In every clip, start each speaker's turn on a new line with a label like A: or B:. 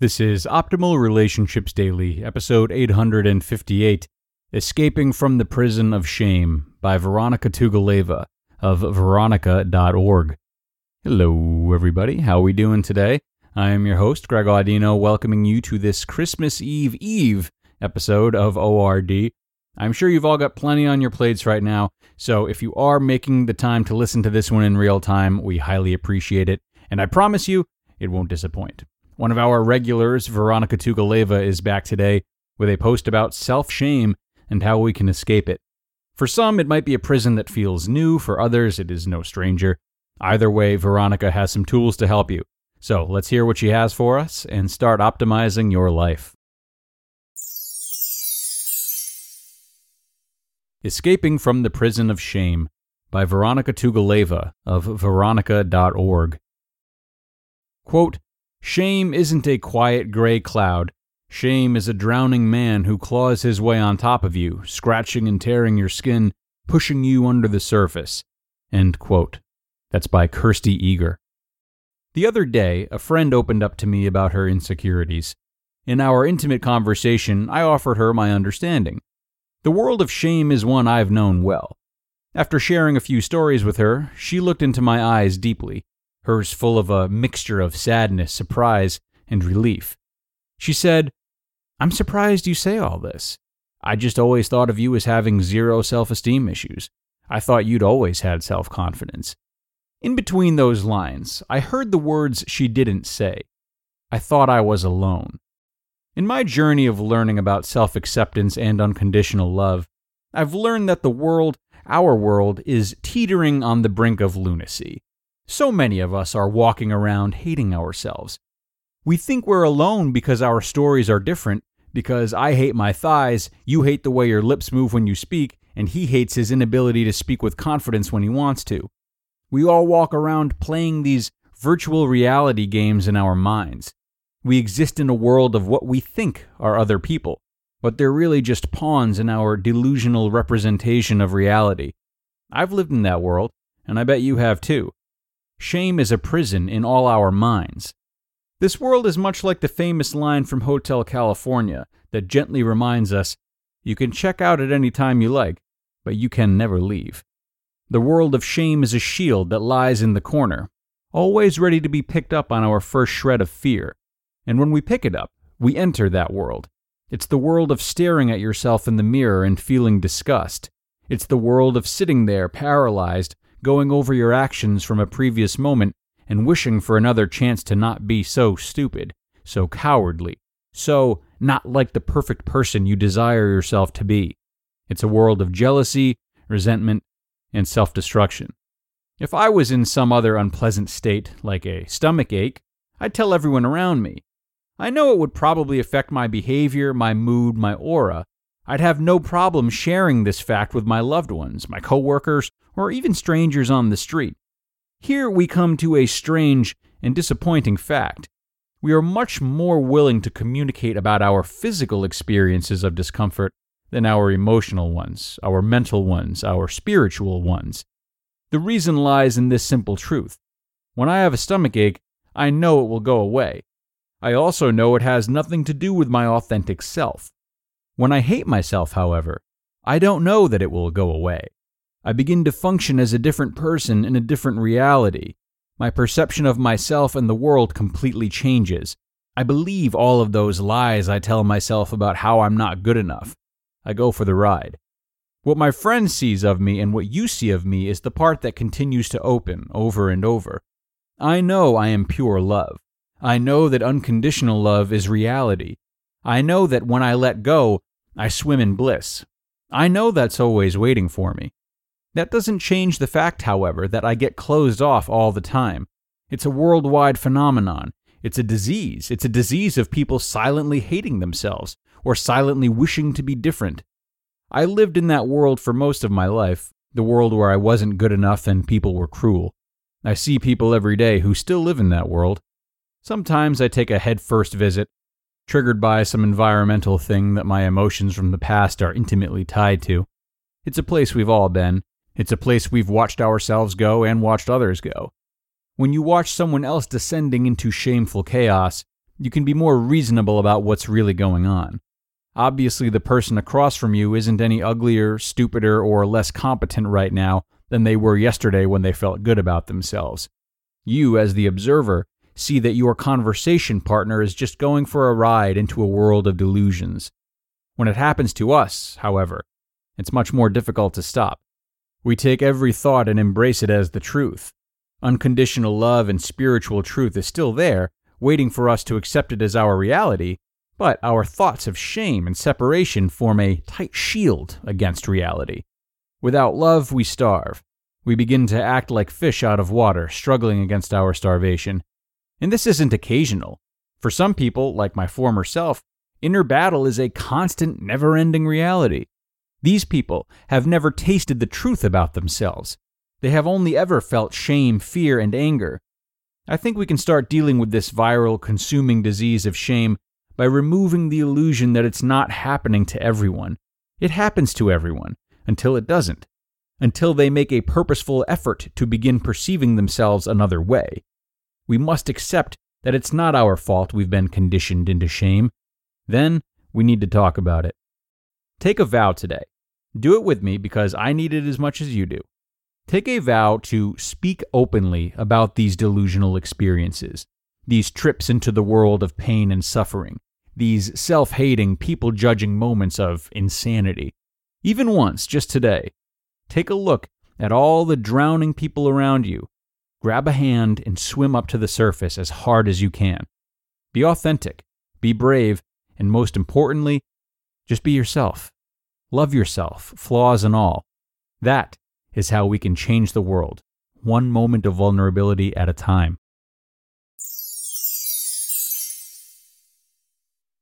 A: This is Optimal Relationships Daily, episode 858 Escaping from the Prison of Shame by Vironika Tugaleva of vironika.org. Hello, everybody. How are we doing today? I am your host, Greg Audino, welcoming you to this Christmas Eve Eve episode of ORD. I'm sure you've all got plenty on your plates right now, so if you are making the time to listen to this one in real time, we highly appreciate it, and I promise you, it won't disappoint. One of our regulars, Vironika Tugaleva, is back today with a post about self shame and how we can escape it. For some, it might be a prison that feels new, for others, it is no stranger. Either way, Vironika has some tools to help you. So let's hear what she has for us and start optimizing your life. Escaping from the Prison of Shame by Vironika Tugaleva of vironika.org. Quote, Shame isn't a quiet gray cloud. Shame is a drowning man who claws his way on top of you, scratching and tearing your skin, pushing you under the surface. That's by Kirsty Eagar. The other day, a friend opened up to me about her insecurities. In our intimate conversation, I offered her my understanding. The world of shame is one I've known well. After sharing a few stories with her, she looked into my eyes deeply, hers full of a mixture of sadness, surprise, and relief. She said, I'm surprised you say all this. I just always thought of you as having zero self esteem issues. I thought you'd always had self confidence. In between those lines, I heard the words she didn't say. I thought I was alone. In my journey of learning about self acceptance and unconditional love, I've learned that the world, our world, is teetering on the brink of lunacy. So many of us are walking around hating ourselves. We think we're alone because our stories are different, because I hate my thighs, you hate the way your lips move when you speak, and he hates his inability to speak with confidence when he wants to. We all walk around playing these virtual reality games in our minds. We exist in a world of what we think are other people, but they're really just pawns in our delusional representation of reality. I've lived in that world, and I bet you have too. Shame is a prison in all our minds. This world is much like the famous line from Hotel California that gently reminds us you can check out at any time you like, but you can never leave. The world of shame is a shield that lies in the corner, always ready to be picked up on our first shred of fear. And when we pick it up, we enter that world. It's the world of staring at yourself in the mirror and feeling disgust. It's the world of sitting there paralyzed, going over your actions from a previous moment and wishing for another chance to not be so stupid, so cowardly, so not like the perfect person you desire yourself to be. It's a world of jealousy, resentment, and self destruction. If I was in some other unpleasant state, like a stomach ache, I'd tell everyone around me. I know it would probably affect my behavior, my mood, my aura. I'd have no problem sharing this fact with my loved ones, my coworkers, or even strangers on the street. Here we come to a strange and disappointing fact. We are much more willing to communicate about our physical experiences of discomfort than our emotional ones, our mental ones, our spiritual ones. The reason lies in this simple truth. When I have a stomach ache, I know it will go away. I also know it has nothing to do with my authentic self. When I hate myself, however, I don't know that it will go away. I begin to function as a different person in a different reality. My perception of myself and the world completely changes. I believe all of those lies I tell myself about how I'm not good enough. I go for the ride. What my friend sees of me and what you see of me is the part that continues to open over and over. I know I am pure love. I know that unconditional love is reality. I know that when I let go, I swim in bliss. I know that's always waiting for me. That doesn't change the fact, however, that I get closed off all the time. It's a worldwide phenomenon. It's a disease. It's a disease of people silently hating themselves or silently wishing to be different. I lived in that world for most of my life, the world where I wasn't good enough and people were cruel. I see people every day who still live in that world. Sometimes I take a headfirst visit, triggered by some environmental thing that my emotions from the past are intimately tied to. It's a place we've all been. It's a place we've watched ourselves go and watched others go. When you watch someone else descending into shameful chaos, you can be more reasonable about what's really going on. Obviously, the person across from you isn't any uglier, stupider, or less competent right now than they were yesterday when they felt good about themselves. You, as the observer, see that your conversation partner is just going for a ride into a world of delusions. When it happens to us, however, it's much more difficult to stop. We take every thought and embrace it as the truth. Unconditional love and spiritual truth is still there, waiting for us to accept it as our reality, but our thoughts of shame and separation form a tight shield against reality. Without love, we starve. We begin to act like fish out of water, struggling against our starvation. And this isn't occasional. For some people, like my former self, inner battle is a constant, never ending reality. These people have never tasted the truth about themselves. They have only ever felt shame, fear, and anger. I think we can start dealing with this viral, consuming disease of shame by removing the illusion that it's not happening to everyone. It happens to everyone, until it doesn't, until they make a purposeful effort to begin perceiving themselves another way. We must accept that it's not our fault we've been conditioned into shame. Then we need to talk about it. Take a vow today. Do it with me because I need it as much as you do. Take a vow to speak openly about these delusional experiences, these trips into the world of pain and suffering, these self hating, people judging moments of insanity. Even once, just today, take a look at all the drowning people around you. Grab a hand and swim up to the surface as hard as you can. Be authentic, be brave, and most importantly, just be yourself. Love yourself, flaws and all. That is how we can change the world, one moment of vulnerability at a time.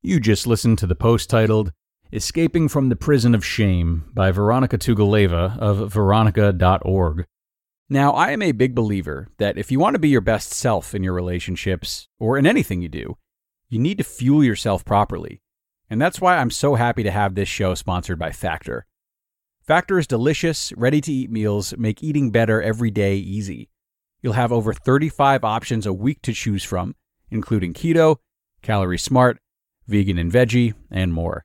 A: You just listened to the post titled Escaping from the Prison of Shame by Vironika Tugaleva of vironika.org. Now, I am a big believer that if you want to be your best self in your relationships or in anything you do, you need to fuel yourself properly. And that's why I'm so happy to have this show sponsored by Factor. Factor's delicious, ready to eat meals make eating better every day easy. You'll have over 35 options a week to choose from, including keto, calorie smart, vegan and veggie, and more.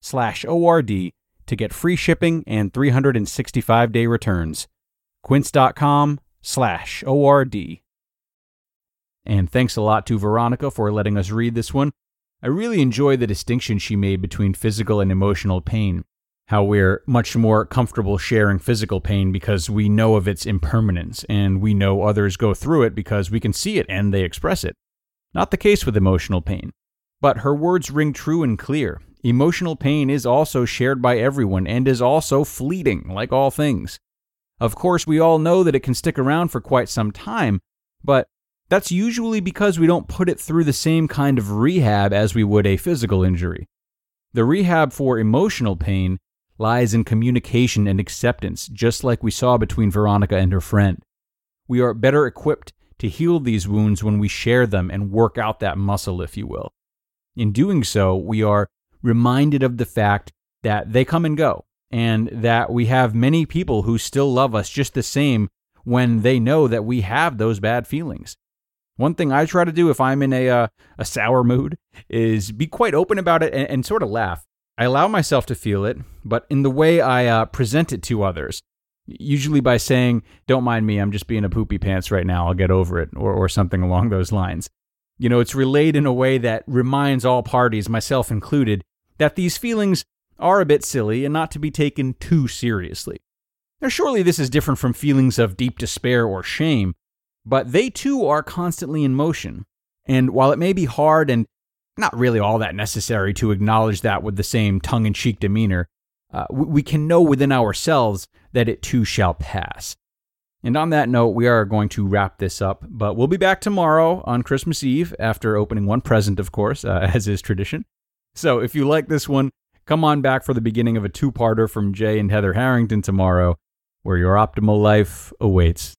A: slash ORD to get free shipping and 365 day returns. Quince.com slash ORD. And thanks a lot to Vironika for letting us read this one. I really enjoy the distinction she made between physical and emotional pain. How we're much more comfortable sharing physical pain because we know of its impermanence and we know others go through it because we can see it and they express it. Not the case with emotional pain. But her words ring true and clear. Emotional pain is also shared by everyone and is also fleeting, like all things. Of course, we all know that it can stick around for quite some time, but that's usually because we don't put it through the same kind of rehab as we would a physical injury. The rehab for emotional pain lies in communication and acceptance, just like we saw between Vironika and her friend. We are better equipped to heal these wounds when we share them and work out that muscle, if you will. In doing so, we are reminded of the fact that they come and go, and that we have many people who still love us just the same when they know that we have those bad feelings. One thing I try to do if I'm in a uh, a sour mood is be quite open about it and, and, sort of laugh. I allow myself to feel it, but in the way I uh, present it to others, usually by saying, "Don't mind me, I'm just being a poopy pants right now. I'll get over it," or or something along those lines. You know, it's relayed in a way that reminds all parties, myself included, that these feelings are a bit silly and not to be taken too seriously. Now, surely this is different from feelings of deep despair or shame, but they too are constantly in motion. And while it may be hard and not really all that necessary to acknowledge that with the same tongue in cheek demeanor, uh, we can know within ourselves that it too shall pass. And on that note, we are going to wrap this up, but we'll be back tomorrow on Christmas Eve after opening one present, of course, uh, as is tradition. So if you like this one, come on back for the beginning of a two parter from Jay and Heather Harrington tomorrow, where your optimal life awaits.